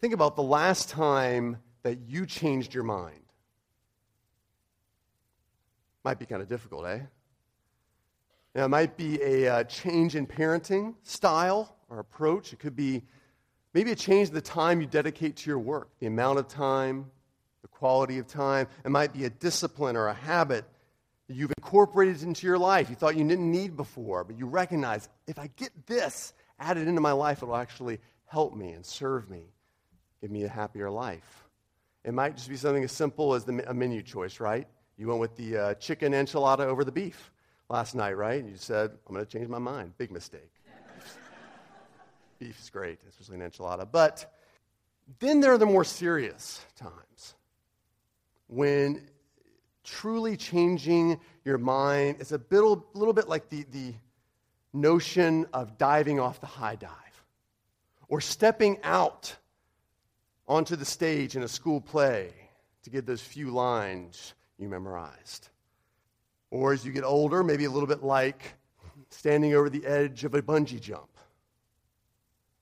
Think about the last time that you changed your mind. Might be kind of difficult, eh? Now, it might be a uh, change in parenting style or approach. It could be maybe a change in the time you dedicate to your work, the amount of time, the quality of time. It might be a discipline or a habit that you've incorporated into your life you thought you didn't need before, but you recognize if I get this added into my life, it'll actually help me and serve me, give me a happier life. It might just be something as simple as the, a menu choice, right? You went with the uh, chicken enchilada over the beef last night, right? And you said, I'm going to change my mind. Big mistake. Beef is great, especially an enchilada. But then there are the more serious times when truly changing your mind is a bit, little bit like the, the notion of diving off the high dive or stepping out onto the stage in a school play to get those few lines you memorized. Or as you get older, maybe a little bit like standing over the edge of a bungee jump,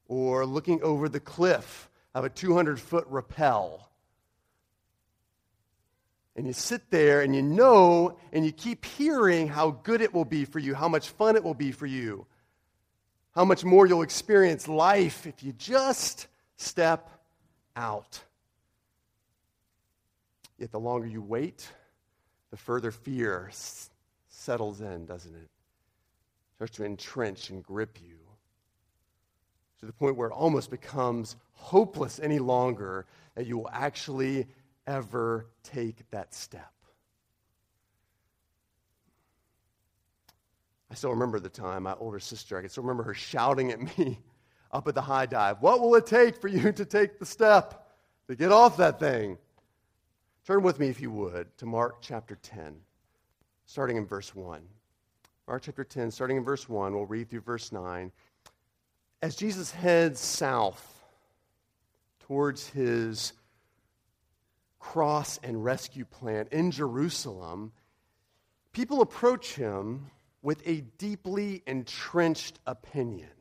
or looking over the cliff of a 200 foot rappel. And you sit there and you know and you keep hearing how good it will be for you, how much fun it will be for you, how much more you'll experience life if you just step out. Yet the longer you wait, the further fear s- settles in, doesn't it? Starts to entrench and grip you to the point where it almost becomes hopeless any longer that you will actually ever take that step. I still remember the time, my older sister, I can still remember her shouting at me up at the high dive, What will it take for you to take the step to get off that thing? Turn with me, if you would, to Mark chapter 10, starting in verse 1. Mark chapter 10, starting in verse 1, we'll read through verse 9. As Jesus heads south towards his cross and rescue plan in Jerusalem, people approach him with a deeply entrenched opinion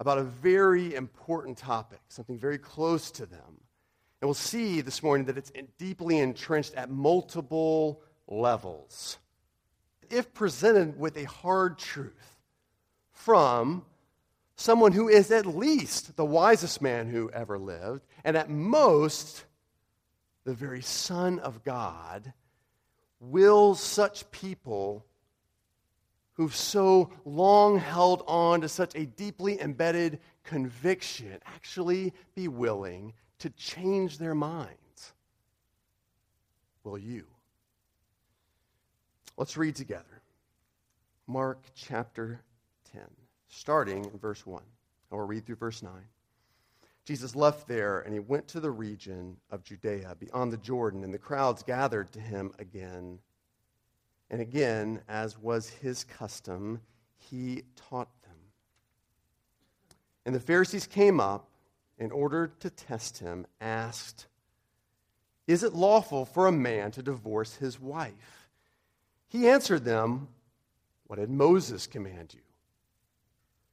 about a very important topic, something very close to them. And we'll see this morning that it's deeply entrenched at multiple levels. If presented with a hard truth from someone who is at least the wisest man who ever lived, and at most the very Son of God, will such people who've so long held on to such a deeply embedded conviction actually be willing to change their minds? Will you? Let's read together. Mark chapter 10, starting in verse 1. I will read through verse 9. Jesus left there and he went to the region of Judea beyond the Jordan, and the crowds gathered to him again. And again, as was his custom, he taught them. And the Pharisees came up in order to test him, asked, Is it lawful for a man to divorce his wife? He answered them, What did Moses command you?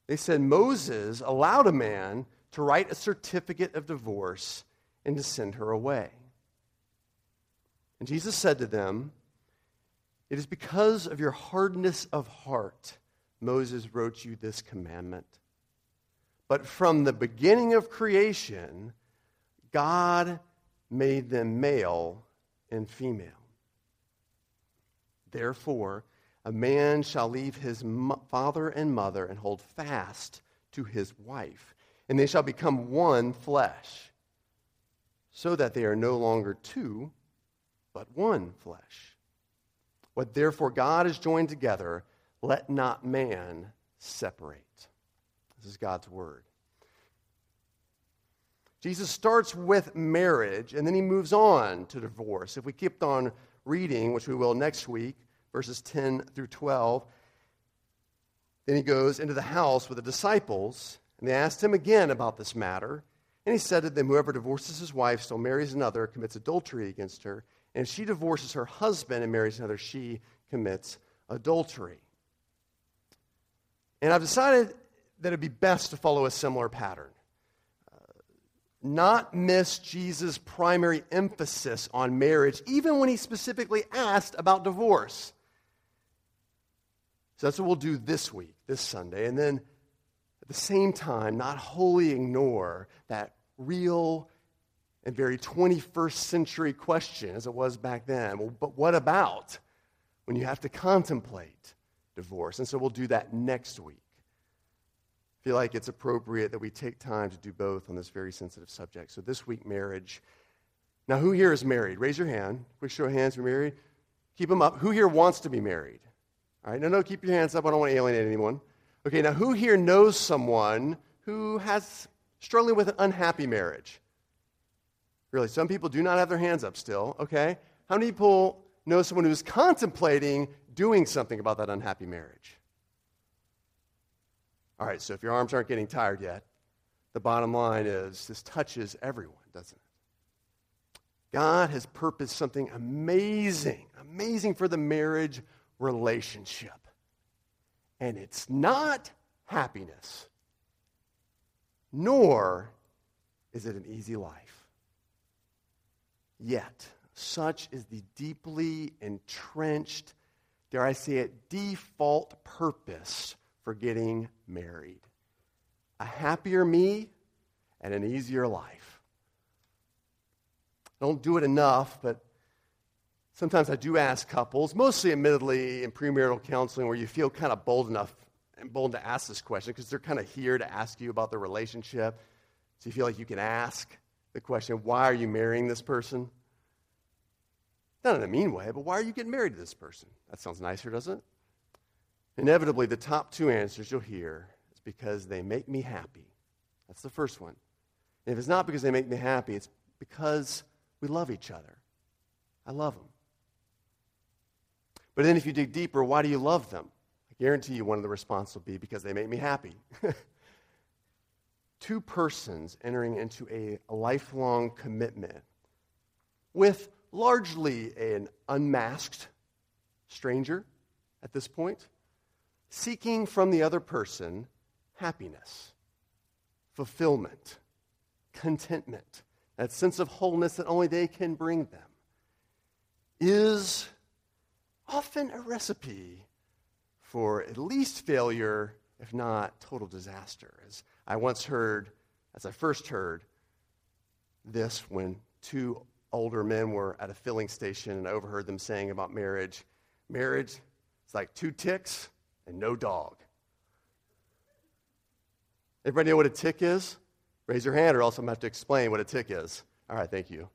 They said, Moses allowed a man to write a certificate of divorce and to send her away. And Jesus said to them, It is because of your hardness of heart Moses wrote you this commandment. But from the beginning of creation, God made them male and female. Therefore, a man shall leave his father and mother and hold fast to his wife, and they shall become one flesh, so that they are no longer two, but one flesh. What therefore God has joined together, let not man separate. This is God's word. Jesus starts with marriage and then he moves on to divorce. If we kept on reading, which we will next week, verses 10 through 12, then he goes into the house with the disciples and they asked him again about this matter. And he said to them, Whoever divorces his wife, still marries another, commits adultery against her. And if she divorces her husband and marries another, she commits adultery. And I've decided that it'd be best to follow a similar pattern. Uh, not miss Jesus' primary emphasis on marriage, even when he specifically asked about divorce. So that's what we'll do this week, this Sunday. And then at the same time, not wholly ignore that real and very 21st century question as it was back then. Well, but what about when you have to contemplate divorce? And so we'll do that next week. I feel like it's appropriate that we take time to do both on this very sensitive subject. So this week, marriage. Now, who here is married? Raise your hand. Quick show of hands. You're married. Keep them up. Who here wants to be married? All right. No, no. Keep your hands up. I don't want to alienate anyone. Okay. Now, who here knows someone who has struggling with an unhappy marriage? Really, some people do not have their hands up still, okay? How many people know someone who's contemplating doing something about that unhappy marriage? All right, so if your arms aren't getting tired yet, the bottom line is this touches everyone, doesn't it? God has purposed something amazing, amazing for the marriage relationship. And it's not happiness, nor is it an easy life. Yet, such is the deeply entrenched, dare I say it, default purpose for getting married a happier me and an easier life. I don't do it enough, but sometimes I do ask couples, mostly admittedly in premarital counseling, where you feel kind of bold enough and bold to ask this question because they're kind of here to ask you about the relationship. So you feel like you can ask the question, why are you marrying this person? Not in a mean way, but why are you getting married to this person? That sounds nicer, doesn't it? Inevitably, the top two answers you'll hear is because they make me happy. That's the first one. And if it's not because they make me happy, it's because we love each other. I love them. But then if you dig deeper, why do you love them? I guarantee you one of the responses will be because they make me happy. two persons entering into a, lifelong commitment with largely an unmasked stranger at this point, seeking from the other person happiness, fulfillment, contentment, that sense of wholeness that only they can bring them, is often a recipe for at least failure, if not total disaster. As I once heard, as I first heard this when two older men were at a filling station and I overheard them saying about marriage marriage is like two ticks and no dog. Everybody know what a tick is? Raise your hand, or else I'm going to have to explain what a tick is. All right, thank you.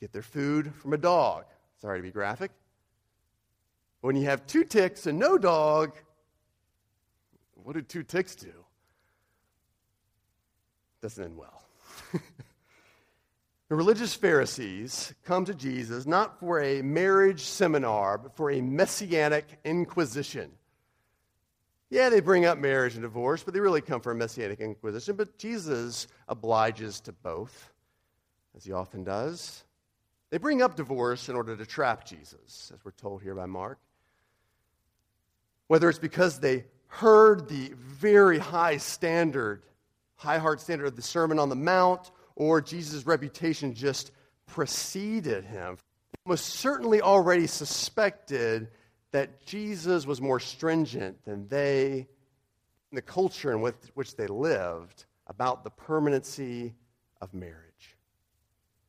Get their food from a dog. Sorry to be graphic. When you have two ticks and no dog, what do two ticks do? Doesn't end well. The religious Pharisees come to Jesus not for a marriage seminar, but for a messianic inquisition. Yeah, they bring up marriage and divorce, but they really come for a messianic inquisition. But Jesus obliges to both, as he often does. They bring up divorce in order to trap Jesus, as we're told here by Mark. Whether it's because they heard the very high standard, high heart standard of the Sermon on the Mount, or Jesus' reputation just preceded him. Most certainly already suspected that Jesus was more stringent than they, in the culture in which they lived, about the permanency of marriage.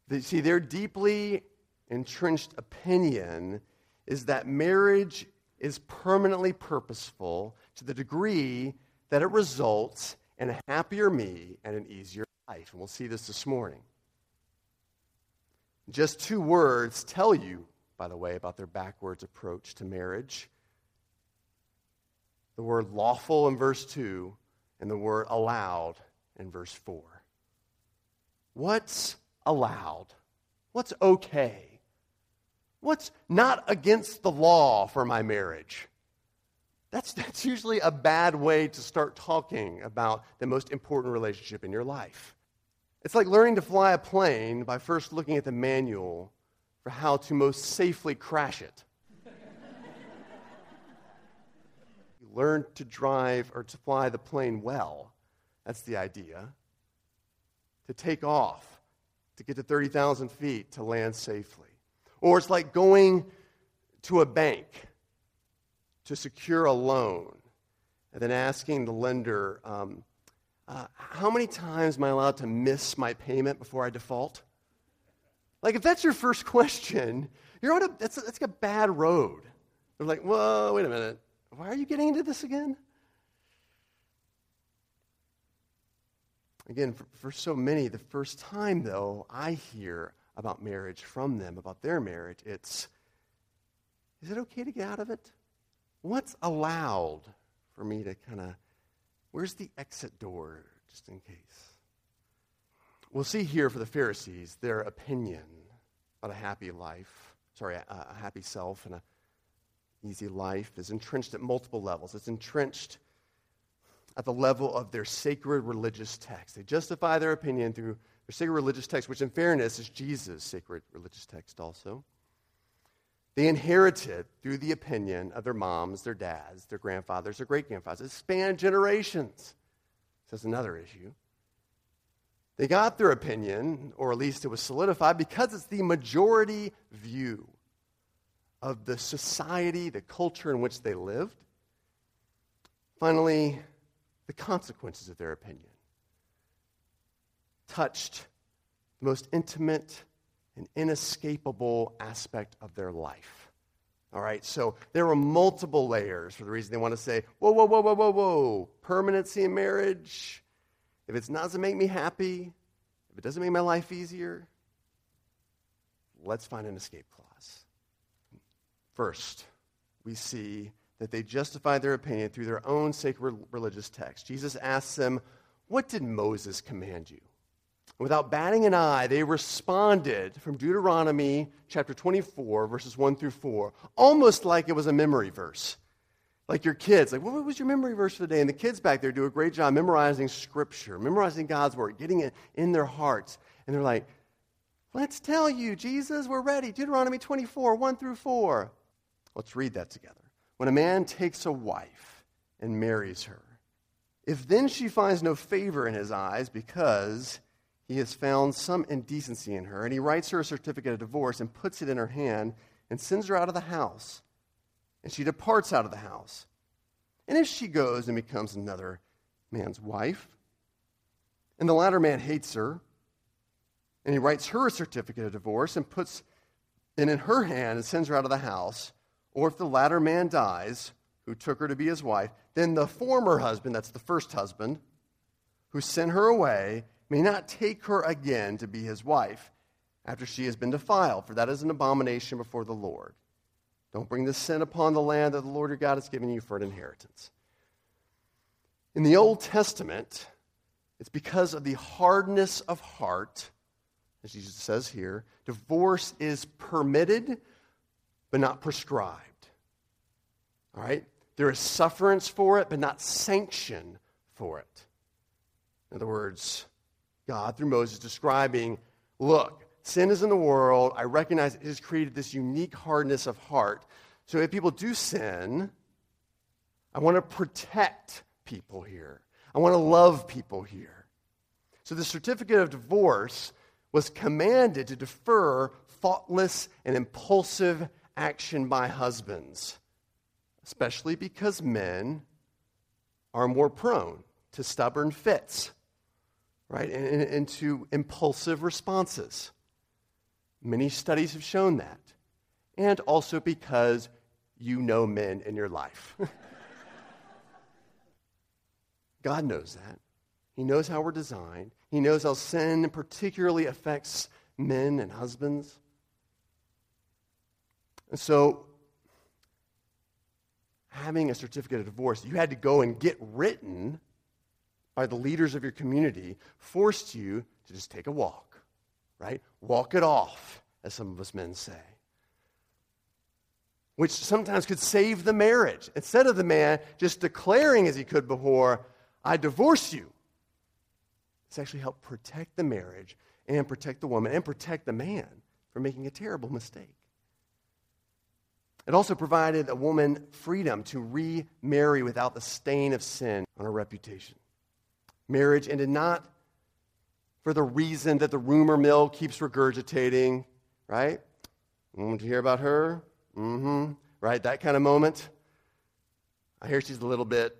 They, see, their deeply entrenched opinion is that marriage is permanently purposeful to the degree that it results in a happier me and an easier life. And we'll see this this morning. Just two words tell you, by the way, about their backwards approach to marriage the word lawful in verse 2 and the word allowed in verse 4. What's allowed? What's okay? What's not against the law for my marriage? That's, that's usually a bad way to start talking about the most important relationship in your life. It's like learning to fly a plane by first looking at the manual for how to most safely crash it. you learn to drive or to fly the plane well. That's the idea. to take off, to get to 30,000 feet, to land safely. Or it's like going to a bank to secure a loan and then asking the lender, um, uh, How many times am I allowed to miss my payment before I default? Like, if that's your first question, you're on a, that's, a, that's a bad road. They're like, Whoa, wait a minute. Why are you getting into this again? Again, for, for so many, the first time, though, I hear about marriage from them, about their marriage, it's is it okay to get out of it? What's allowed for me to kind of, where's the exit door, just in case? We'll see here for the Pharisees their opinion about a happy life, sorry, a, a happy self and a easy life is entrenched at multiple levels. It's entrenched at the level of their sacred religious text. They justify their opinion through their sacred religious text, which, in fairness, is Jesus' sacred religious text also. They inherited through the opinion of their moms, their dads, their grandfathers, their great grandfathers. It spanned generations. That's another issue. They got their opinion, or at least it was solidified, because it's the majority view of the society, the culture in which they lived. Finally, the consequences of their opinion touched the most intimate and inescapable aspect of their life. All right, so there were multiple layers for the reason they want to say, whoa, whoa, whoa, whoa, whoa, whoa, permanency in marriage. If it's not to make me happy, if it doesn't make my life easier, let's find an escape clause. First, we see that they justify their opinion through their own sacred religious text. Jesus asks them, What did Moses command you? Without batting an eye, they responded from Deuteronomy chapter 24, verses 1 through 4, almost like it was a memory verse. Like your kids, like, what was your memory verse for the day? And the kids back there do a great job memorizing scripture, memorizing God's word, getting it in their hearts. And they're like, let's tell you, Jesus, we're ready. Deuteronomy 24, 1 through 4. Let's read that together. When a man takes a wife and marries her, if then she finds no favor in his eyes because he has found some indecency in her, and he writes her a certificate of divorce and puts it in her hand and sends her out of the house, and she departs out of the house. And if she goes and becomes another man's wife, and the latter man hates her, and he writes her a certificate of divorce and puts it in her hand and sends her out of the house, or if the latter man dies, who took her to be his wife, then the former husband, that's the first husband, who sent her away, may not take her again to be his wife after she has been defiled, for that is an abomination before the Lord. Don't bring this sin upon the land that the Lord your God has given you for an inheritance. In the Old Testament, it's because of the hardness of heart, as Jesus says here, divorce is permitted but not prescribed. All right? There is sufferance for it, but not sanction for it. In other words, God, through Moses, describing look, sin is in the world. I recognize it has created this unique hardness of heart. So if people do sin, I want to protect people here, I want to love people here. So the certificate of divorce was commanded to defer thoughtless and impulsive action by husbands, especially because men are more prone to stubborn fits, right, and, and, and to impulsive responses. Many studies have shown that. And also because you know men in your life. God knows that. He knows how we're designed. He knows how sin particularly affects men and husbands. And so, having a certificate of divorce you had to go and get written by the leaders of your community forced you to just take a walk, right? Walk it off, as some of us men say. Which sometimes could save the marriage. Instead of the man just declaring as he could before, I divorce you. It's actually helped protect the marriage and protect the woman and protect the man from making a terrible mistake. It also provided a woman freedom to remarry without the stain of sin on her reputation. Marriage ended not for the reason that the rumor mill keeps regurgitating, right? Want to hear about her? Mm hmm. Right? That kind of moment. I hear she's a little bit,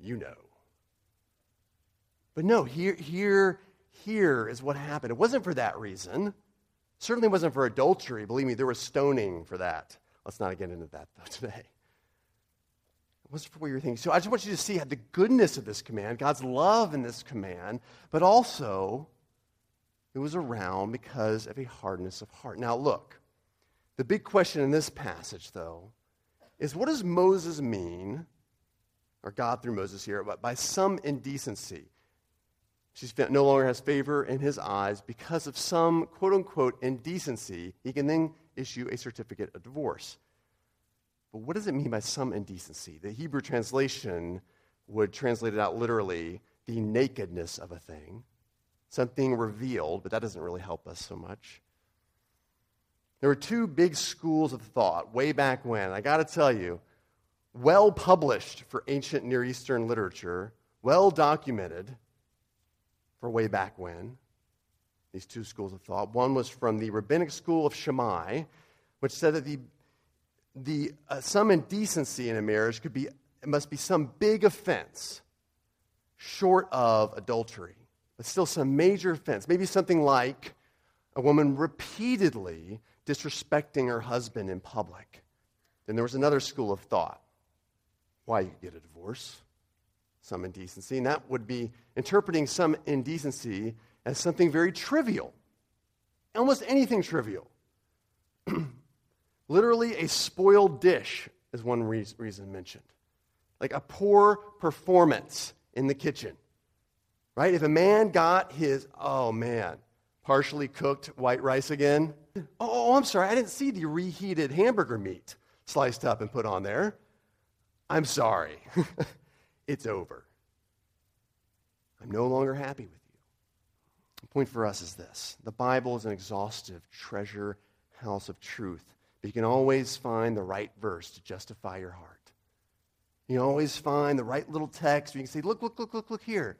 you know. But no, here, here, here is what happened. It wasn't for that reason. Certainly wasn't for adultery. Believe me, there was stoning for that. Let's not get into that though today. Wasn't for what you're thinking. So I just want you to see the goodness of this command, God's love in this command, but also it was around because of a hardness of heart. Now look, the big question in this passage, though, is what does Moses mean, or God through Moses here, by some indecency? She no longer has favor in his eyes because of some quote unquote indecency. He can then issue a certificate of divorce. But what does it mean by some indecency? The Hebrew translation would translate it out literally the nakedness of a thing, something revealed, but that doesn't really help us so much. There were two big schools of thought way back when. I got to tell you, well published for ancient Near Eastern literature, well documented for way back when. These two schools of thought. One was from the rabbinic school of Shammai, which said that the, the, uh, some indecency in a marriage could be, it must be some big offense short of adultery, but still some major offense. Maybe something like a woman repeatedly disrespecting her husband in public. Then there was another school of thought why you get a divorce, some indecency, and that would be interpreting some indecency as something very trivial, almost anything trivial. Literally, a spoiled dish is one reason mentioned, like a poor performance in the kitchen. Right? If a man got his, oh man, partially cooked white rice again. Oh, oh, I'm sorry, I didn't see the reheated hamburger meat sliced up and put on there. I'm sorry. it's over. I'm no longer happy with you. The point for us is this the Bible is an exhaustive treasure house of truth, but you can always find the right verse to justify your heart. You always find the right little text where you can say, look, look, look, look, look here.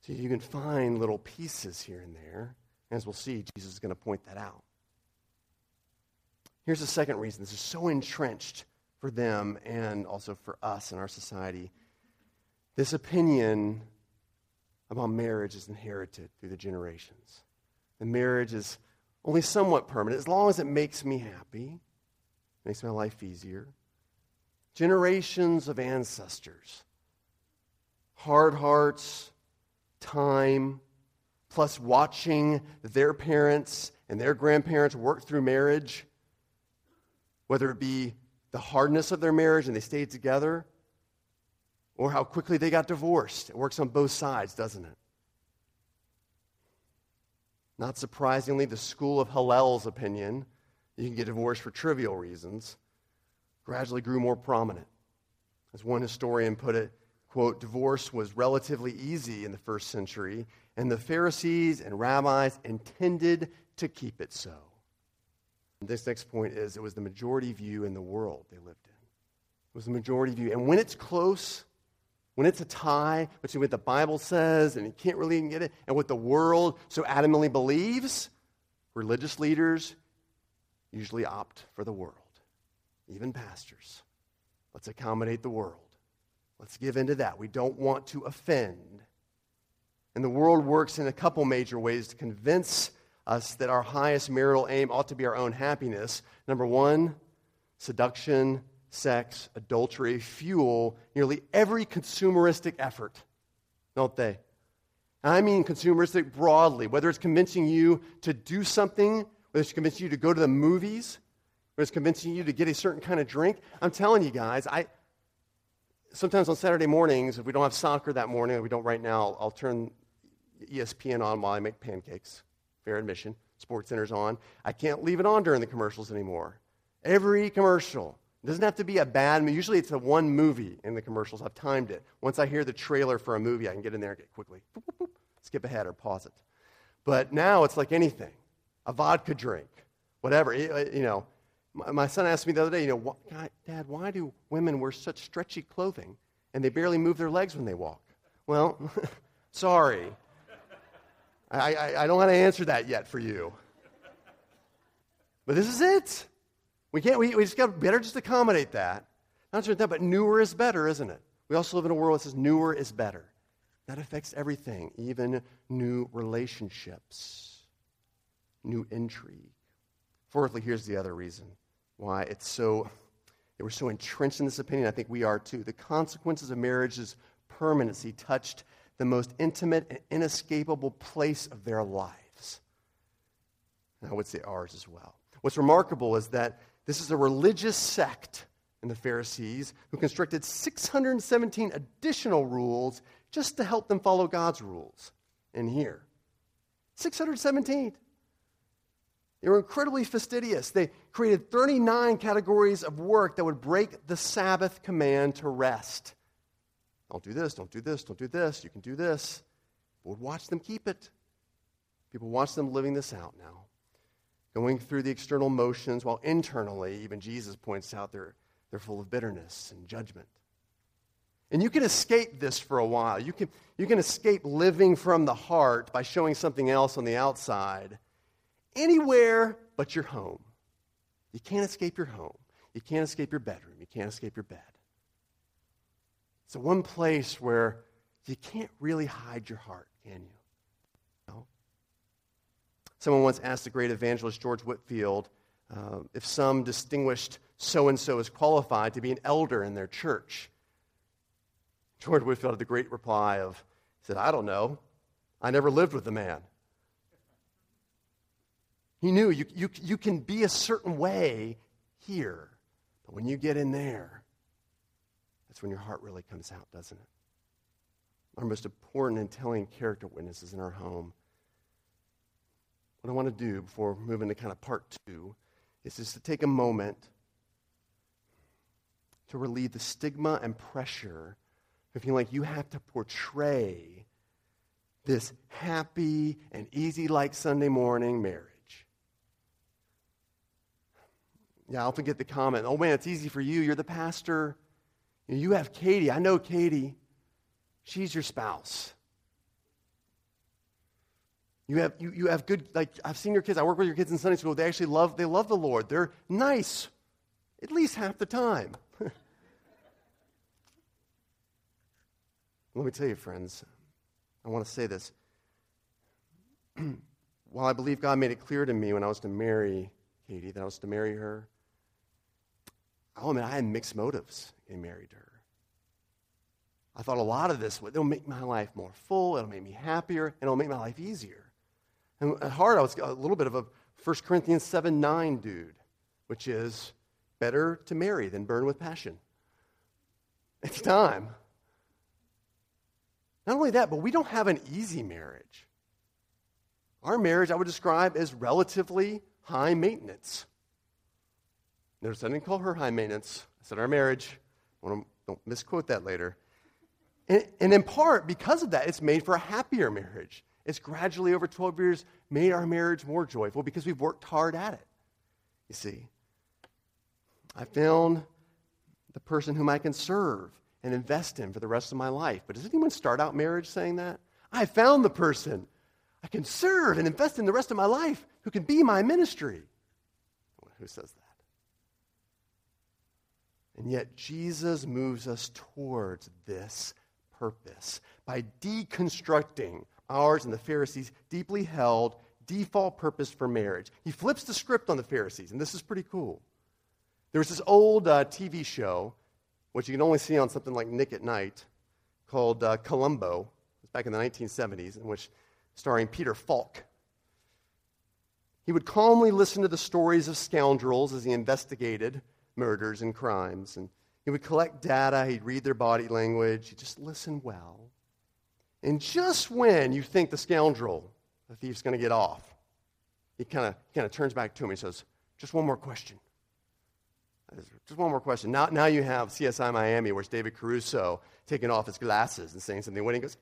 So you can find little pieces here and there. As we'll see, Jesus is going to point that out. Here's the second reason this is so entrenched for them and also for us in our society. This opinion about marriage is inherited through the generations. The marriage is only somewhat permanent, as long as it makes me happy, makes my life easier. Generations of ancestors, hard hearts, time, plus watching their parents and their grandparents work through marriage, whether it be the hardness of their marriage and they stayed together, or how quickly they got divorced. It works on both sides, doesn't it? Not surprisingly, the school of Hillel's opinion, you can get divorced for trivial reasons, gradually grew more prominent. As one historian put it, quote, divorce was relatively easy in the first century, and the Pharisees and rabbis intended to keep it so. And this next point is it was the majority view in the world they lived in. It was the majority view. And when it's close, when it's a tie between what the Bible says and you can't really get it, and what the world so adamantly believes, religious leaders usually opt for the world, even pastors. Let's accommodate the world. Let's give in to that. We don't want to offend. And the world works in a couple major ways to convince us that our highest marital aim ought to be our own happiness. Number one, seduction sex, adultery fuel nearly every consumeristic effort, don't they? I mean consumeristic broadly, whether it's convincing you to do something, whether it's convincing you to go to the movies, whether it's convincing you to get a certain kind of drink. I'm telling you guys, I sometimes on Saturday mornings, if we don't have soccer that morning, we don't right now, I'll, I'll turn ESPN on while I make pancakes. Fair admission. SportsCenter's on. I can't leave it on during the commercials anymore. Every commercial it doesn't have to be a bad movie. Usually it's a one movie in the commercials. I've timed it. Once I hear the trailer for a movie, I can get in there and get quickly, boop, boop, boop, skip ahead or pause it. But now it's like anything a vodka drink, whatever. You know, my son asked me the other day, you know, Dad, why do women wear such stretchy clothing and they barely move their legs when they walk? Well, sorry. I, I, I don't want to answer that yet for you. But this is it. We can't, we, we just got better just accommodate that. Not just that, but newer is better, isn't it? We also live in a world that says newer is better. That affects everything, even new relationships, new intrigue. Fourthly, here's the other reason why it's so, we're so entrenched in this opinion. I think we are too. The consequences of marriage's permanency touched the most intimate and inescapable place of their lives. And I would say ours as well. What's remarkable is that this is a religious sect in the Pharisees who constructed 617 additional rules just to help them follow God's rules in here. 617. They were incredibly fastidious. They created 39 categories of work that would break the Sabbath command to rest. Don't do this, don't do this, don't do this, you can do this. But would watch them keep it. People watch them living this out now. Going through the external motions while internally, even Jesus points out, they're, they're full of bitterness and judgment. And you can escape this for a while. You can, you can escape living from the heart by showing something else on the outside anywhere but your home. You can't escape your home. You can't escape your bedroom. You can't escape your bed. It's the one place where you can't really hide your heart, can you? Someone once asked the great evangelist George Whitefield uh, if some distinguished so and so is qualified to be an elder in their church. George Whitefield had the great reply of, he said, I don't know. I never lived with the man. He knew you, you, you can be a certain way here, but when you get in there, that's when your heart really comes out, doesn't it? Our most important and telling character witnesses in our home. What I want to do before moving to kind of part two is just to take a moment to relieve the stigma and pressure of feeling like you have to portray this happy and easy like Sunday morning marriage. Yeah, I often get the comment, oh man, it's easy for you. You're the pastor. You have Katie. I know Katie. She's your spouse. You have, you, you have good, like, I've seen your kids. I work with your kids in Sunday school. They actually love, they love the Lord. They're nice at least half the time. Let me tell you, friends, I want to say this. While I believe God made it clear to me when I was to marry Katie that I was to marry her, oh, I'll admit I had mixed motives in marrying her. I thought a lot of this would it'll make my life more full, it'll make me happier, and it'll make my life easier. And at heart, I was a little bit of a 1 Corinthians 7 9 dude, which is better to marry than burn with passion. It's time. Not only that, but we don't have an easy marriage. Our marriage, I would describe as relatively high maintenance. Notice I didn't call her high maintenance. I said our marriage. Don't misquote that later. And, and in part, because of that, it's made for a happier marriage. It's gradually, over 12 years, made our marriage more joyful because we've worked hard at it. You see, I found the person whom I can serve and invest in for the rest of my life. But does anyone start out marriage saying that? I found the person I can serve and invest in the rest of my life who can be my ministry. Who says that? And yet, Jesus moves us towards this purpose by deconstructing ours and the Pharisees' deeply held default purpose for marriage. He flips the script on the Pharisees, and this is pretty cool. There was this old uh, TV show, which you can only see on something like Nick at Nite, called uh, Columbo. was back in the 1970s, in which starring Peter Falk. He would calmly listen to the stories of scoundrels as he investigated murders and crimes. And he would collect data, he'd read their body language, he'd just listen well. And just when you think the scoundrel, the thief's going to get off, he kind of kind of turns back to him and says, Just one more question. Just one more question. Now, now you have CSI Miami, where it's David Caruso taking off his glasses and saying something. When he goes,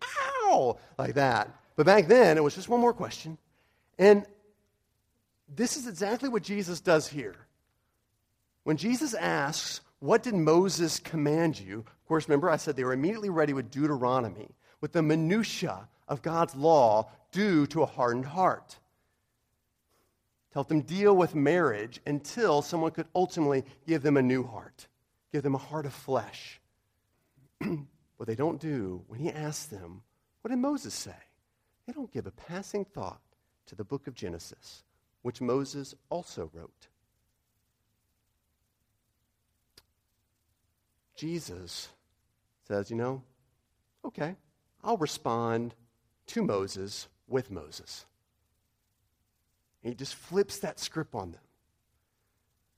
ow, like that. But back then, it was just one more question. And this is exactly what Jesus does here. When Jesus asks, What did Moses command you? Of course, remember I said they were immediately ready with Deuteronomy, with the minutiae of God's law due to a hardened heart. To help them deal with marriage until someone could ultimately give them a new heart, give them a heart of flesh. what they don't do when he asks them, What did Moses say? They don't give a passing thought to the book of Genesis, which Moses also wrote. Jesus says, You know, okay, I'll respond to Moses with Moses. And he just flips that script on them.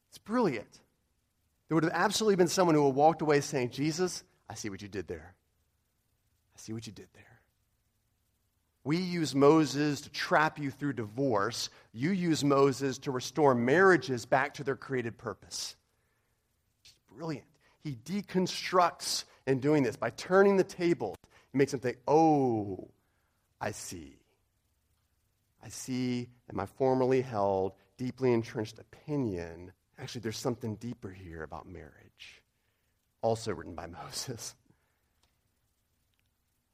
It's brilliant. There would have absolutely been someone who would have walked away saying, Jesus, I see what you did there. I see what you did there. We use Moses to trap you through divorce. You use Moses to restore marriages back to their created purpose. It's brilliant. He deconstructs in doing this by turning the tables. Makes them think, oh, I see. I see that my formerly held, deeply entrenched opinion, actually, there's something deeper here about marriage, also written by Moses.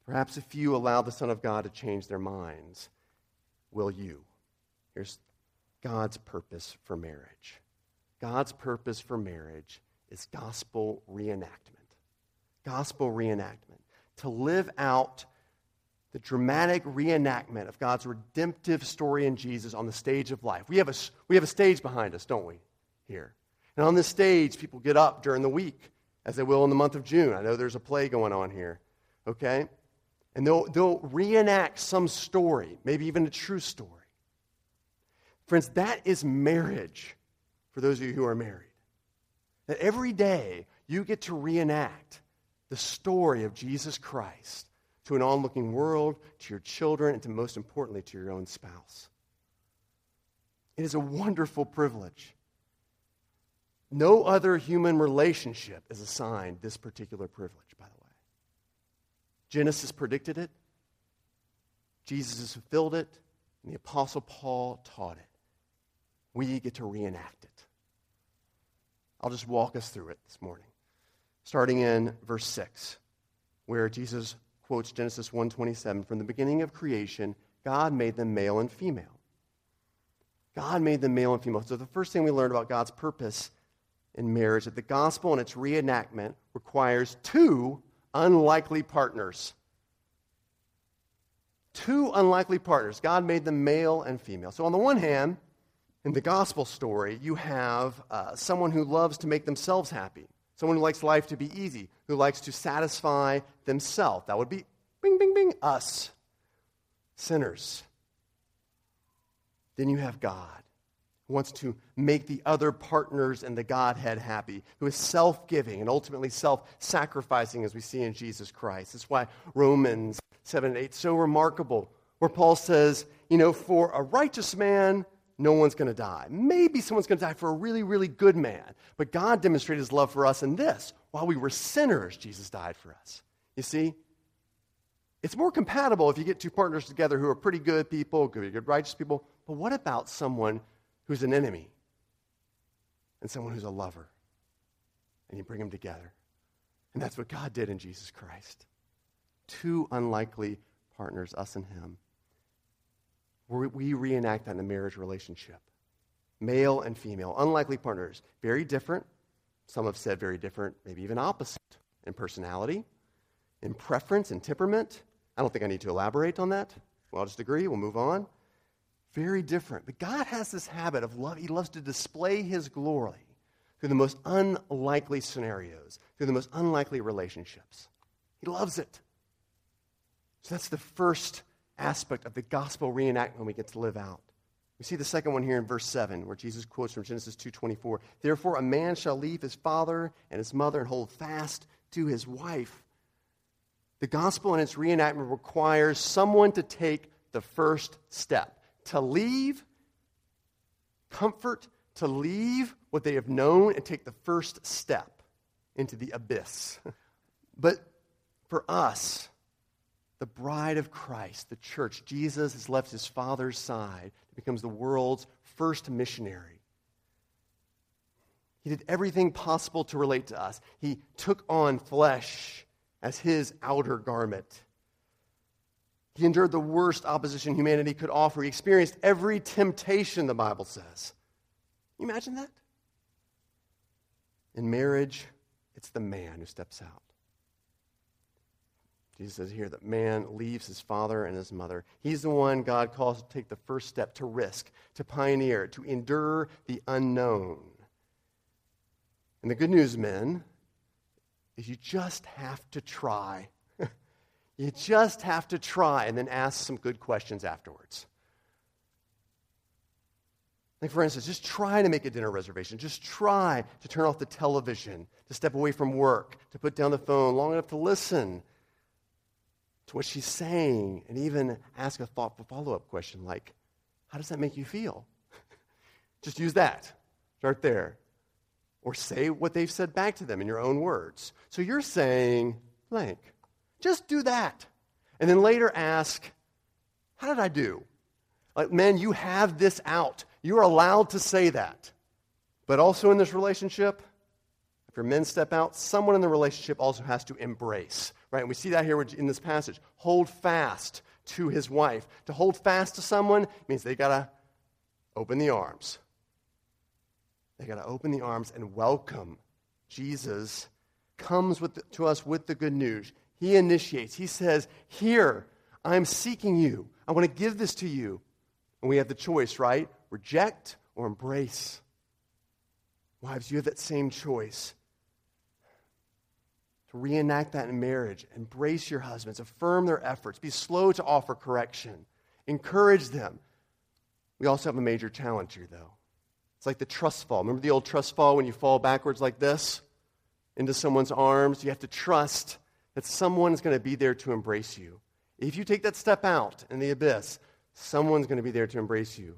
Perhaps if you allow the Son of God to change their minds, will you? Here's God's purpose for marriage God's purpose for marriage is gospel reenactment. Gospel reenactment. To live out the dramatic reenactment of God's redemptive story in Jesus on the stage of life. We have a, we have a stage behind us, don't we, here? And on this stage, people get up during the week, as they will in the month of June. I know there's a play going on here, okay? And they'll, they'll reenact some story, maybe even a true story. Friends, that is marriage for those of you who are married. That every day you get to reenact the story of Jesus Christ to an onlooking world, to your children, and to most importantly, to your own spouse. It is a wonderful privilege. No other human relationship is assigned this particular privilege, by the way. Genesis predicted it, Jesus has fulfilled it, and the Apostle Paul taught it. We get to reenact it. I'll just walk us through it this morning, starting in verse 6, where Jesus quotes Genesis 1:27 from the beginning of creation, God made them male and female. God made them male and female. So the first thing we learned about God's purpose in marriage that the gospel and its reenactment requires two unlikely partners. Two unlikely partners. God made them male and female. So, on the one hand, in the gospel story, you have uh, someone who loves to make themselves happy, someone who likes life to be easy, who likes to satisfy themselves. That would be bing, bing, bing, us, sinners. Then you have God who wants to make the other partners in the Godhead happy, who is self giving and ultimately self sacrificing, as we see in Jesus Christ. That's why Romans 7 and 8 so remarkable, where Paul says, you know, for a righteous man, no one's going to die. Maybe someone's going to die for a really, really good man. But God demonstrated his love for us in this. While we were sinners, Jesus died for us. You see? It's more compatible if you get two partners together who are pretty good people, good, good righteous people. But what about someone who's an enemy and someone who's a lover. And you bring them together. And that's what God did in Jesus Christ. Two unlikely partners, us and Him. We reenact that in the marriage relationship. Male and female, unlikely partners, very different. Some have said very different, maybe even opposite in personality, in preference, in temperament. I don't think I need to elaborate on that. Well, I'll just agree. We'll move on. Very different. But God has this habit of love. He loves to display his glory through the most unlikely scenarios, through the most unlikely relationships. He loves it. So that's the first aspect of the gospel reenactment we get to live out. We see the second one here in verse 7, where Jesus quotes from Genesis 2:24. Therefore, a man shall leave his father and his mother and hold fast to his wife. The gospel and its reenactment requires someone to take the first step to leave comfort, to leave what they have known and take the first step into the abyss. but for us, the bride of Christ, the church, Jesus has left his Father's side and becomes the world's first missionary. He did everything possible to relate to us. He took on flesh as his outer garment. He endured the worst opposition humanity could offer. He experienced every temptation, the Bible says. You imagine that? In marriage, it's the man who steps out. Jesus says here that man leaves his father and his mother. He's the one God calls to take the first step, to risk, to pioneer, to endure the unknown. And the good news, men, is you just have to try. you just have to try and then ask some good questions afterwards. Like, for instance, just try to make a dinner reservation. Just try to turn off the television, to step away from work, to put down the phone long enough to listen to what she's saying, and even ask a thoughtful follow up question like, How does that make you feel? just use that. Start there. Or say what they've said back to them in your own words. So you're saying, blank. Just do that. And then later ask, How did I do? Like, man, you have this out. You're allowed to say that. But also in this relationship, if your men step out, someone in the relationship also has to embrace, right? And we see that here in this passage. Hold fast to his wife. To hold fast to someone means they got to open the arms. They got to open the arms and welcome. Jesus comes the, to us with the good news. He initiates. He says, Here, I'm seeking you. I want to give this to you. And we have the choice, right? reject or embrace. Wives, you have that same choice to reenact that in marriage. Embrace your husbands, affirm their efforts, be slow to offer correction, encourage them. We also have a major challenge here, though. It's like the trust fall. Remember the old trust fall when you fall backwards like this into someone's arms? You have to trust that someone's going to be there to embrace you. If you take that step out in the abyss, someone's going to be there to embrace you.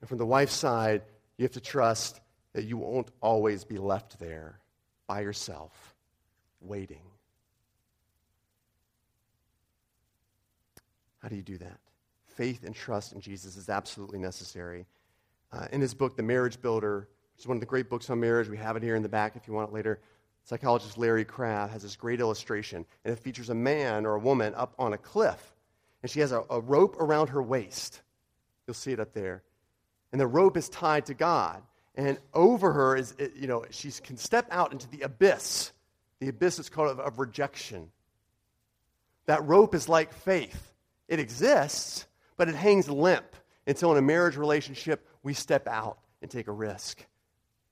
And from the wife's side, you have to trust that you won't always be left there by yourself, waiting. How do you do that? Faith and trust in Jesus is absolutely necessary. Uh, in his book, The Marriage Builder, which is one of the great books on marriage, we have it here in the back if you want it later. Psychologist Larry Crabb has this great illustration, and it features a man or a woman up on a cliff, and she has a, a rope around her waist. You'll see it up there and the rope is tied to God. And over her is, you know, she can step out into the abyss. The abyss is called of, of rejection. That rope is like faith. It exists, but it hangs limp until in a marriage relationship we step out and take a risk.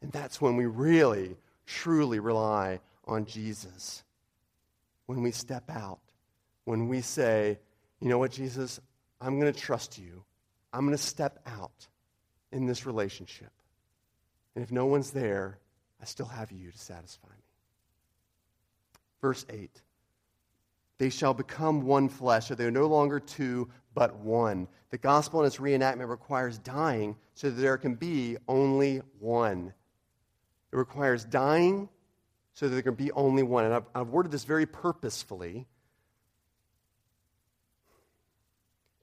And that's when we really, truly rely on Jesus. When we step out, when we say, you know what, Jesus, I'm going to trust you. I'm going to step out in this relationship. And if no one's there, I still have you to satisfy me. Verse 8 They shall become one flesh, so they are no longer two, but one. The gospel and its reenactment requires dying so that there can be only one. It requires dying so that there can be only one. And I've, I've worded this very purposefully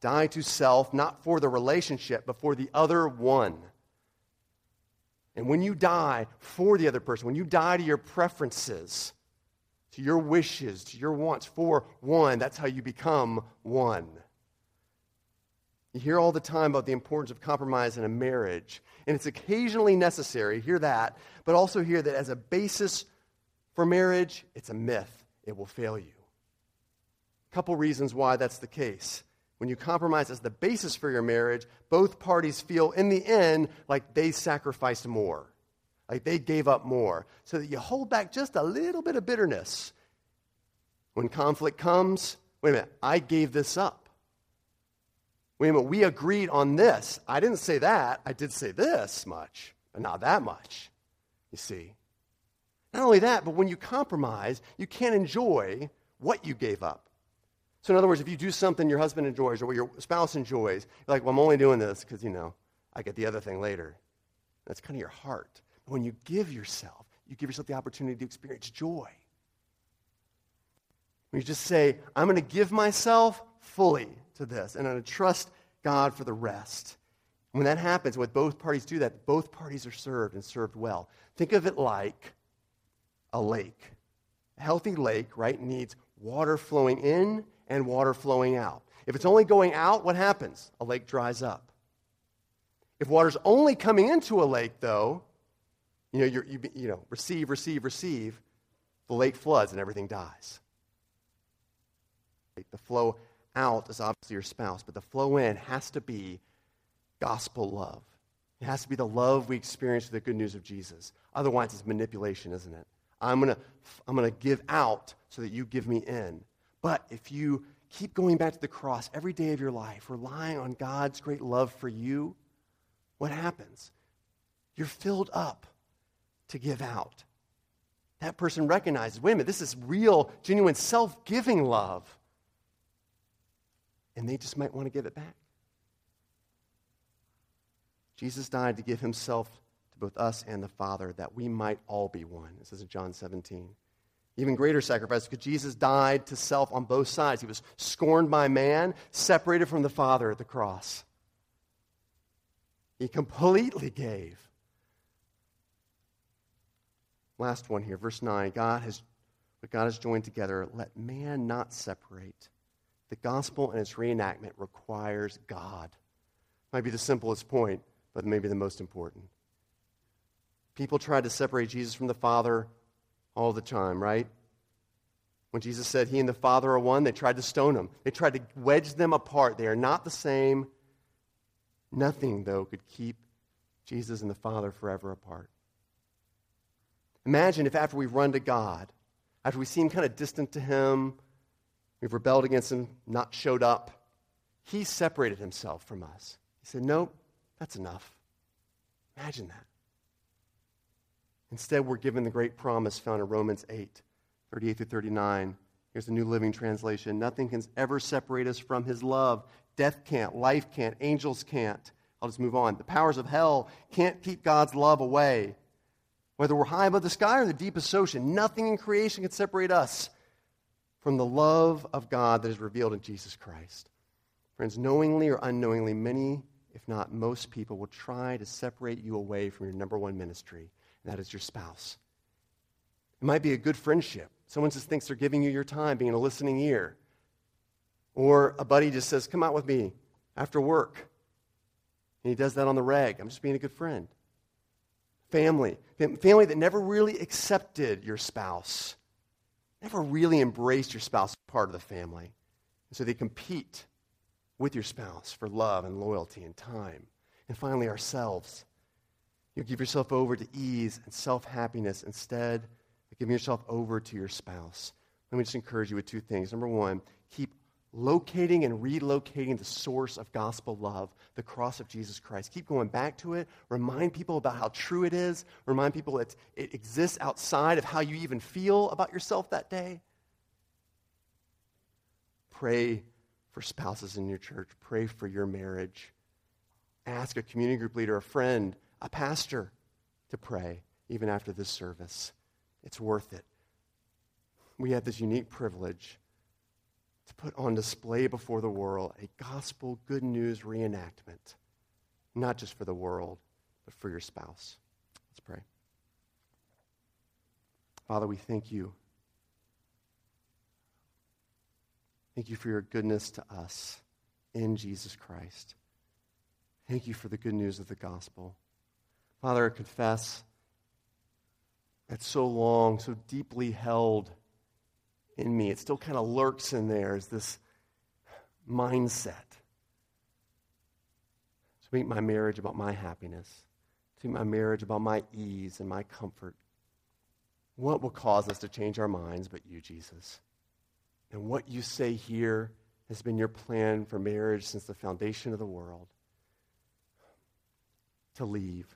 Die to self, not for the relationship, but for the other one. And when you die for the other person, when you die to your preferences, to your wishes, to your wants for one, that's how you become one. You hear all the time about the importance of compromise in a marriage, and it's occasionally necessary, hear that, but also hear that as a basis for marriage, it's a myth. It will fail you. A couple reasons why that's the case when you compromise as the basis for your marriage, both parties feel in the end like they sacrificed more, like they gave up more, so that you hold back just a little bit of bitterness. When conflict comes, wait a minute, I gave this up. Wait a minute, we agreed on this. I didn't say that. I did say this much, but not that much. You see? Not only that, but when you compromise, you can't enjoy what you gave up. So, in other words, if you do something your husband enjoys or what your spouse enjoys, you're like, well, I'm only doing this because, you know, I get the other thing later. That's kind of your heart. When you give yourself, you give yourself the opportunity to experience joy. When you just say, I'm going to give myself fully to this, and I'm going to trust God for the rest. When that happens, when both parties do that, both parties are served and served well. Think of it like a lake. A healthy lake, right, needs water flowing in and water flowing out. If it's only going out, what happens? A lake dries up. If water's only coming into a lake, though, you know, you you know, receive, receive, receive, the lake floods and everything dies. The flow out is obviously your spouse, but the flow in has to be gospel love. It has to be the love we experience with the good news of Jesus. Otherwise, it's manipulation, isn't it? I'm going to I'm going to give out so that you give me in. But if you keep going back to the cross every day of your life, relying on God's great love for you, what happens? You're filled up to give out. That person recognizes wait a minute, this is real, genuine, self giving love. And they just might want to give it back. Jesus died to give himself to both us and the Father that we might all be one. This is in John 17. Even greater sacrifice because Jesus died to self on both sides. He was scorned by man, separated from the Father at the cross. He completely gave. Last one here, verse 9. God has God has joined together, let man not separate. The gospel and its reenactment requires God. Might be the simplest point, but maybe the most important. People tried to separate Jesus from the Father all the time, right? When Jesus said he and the Father are one, they tried to stone him. They tried to wedge them apart. They are not the same. Nothing, though, could keep Jesus and the Father forever apart. Imagine if after we've run to God, after we seem kind of distant to Him, we've rebelled against Him, not showed up, He separated Himself from us. He said, Nope, that's enough. Imagine that. Instead, we're given the great promise found in Romans 8, 38 through 39. Here's the New Living Translation. Nothing can ever separate us from his love. Death can't, life can't, angels can't. I'll just move on. The powers of hell can't keep God's love away. Whether we're high above the sky or the deepest ocean, nothing in creation can separate us from the love of God that is revealed in Jesus Christ. Friends, knowingly or unknowingly, many, if not most people, will try to separate you away from your number one ministry and that is your spouse. It might be a good friendship. Someone just thinks they're giving you your time, being a listening ear. Or a buddy just says, Come out with me after work. And he does that on the reg. I'm just being a good friend. Family. Family that never really accepted your spouse, never really embraced your spouse as part of the family. And so they compete with your spouse for love and loyalty and time. And finally, ourselves. You give yourself over to ease and self happiness instead of giving yourself over to your spouse. Let me just encourage you with two things. Number one, keep locating and relocating the source of gospel love, the cross of Jesus Christ. Keep going back to it. Remind people about how true it is. Remind people that it exists outside of how you even feel about yourself that day. Pray for spouses in your church. Pray for your marriage. Ask a community group leader, a friend, a pastor to pray even after this service. It's worth it. We have this unique privilege to put on display before the world a gospel good news reenactment, not just for the world, but for your spouse. Let's pray. Father, we thank you. Thank you for your goodness to us in Jesus Christ. Thank you for the good news of the gospel. Father, I confess that so long, so deeply held in me, it still kind of lurks in there as this mindset to make my marriage about my happiness, to make my marriage about my ease and my comfort. What will cause us to change our minds but you, Jesus? And what you say here has been your plan for marriage since the foundation of the world. To leave.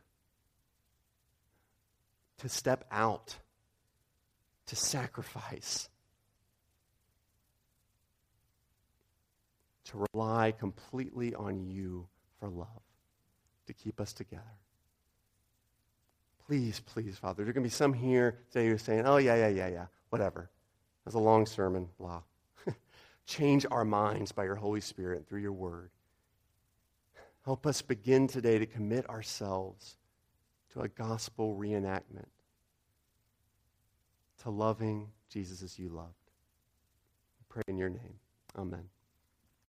To step out, to sacrifice, to rely completely on you for love, to keep us together. Please, please, Father. There are going to be some here today who are saying, oh, yeah, yeah, yeah, yeah, whatever. That's a long sermon, blah. Change our minds by your Holy Spirit through your word. Help us begin today to commit ourselves to a gospel reenactment, to loving Jesus as you loved. Pray in your name. Amen.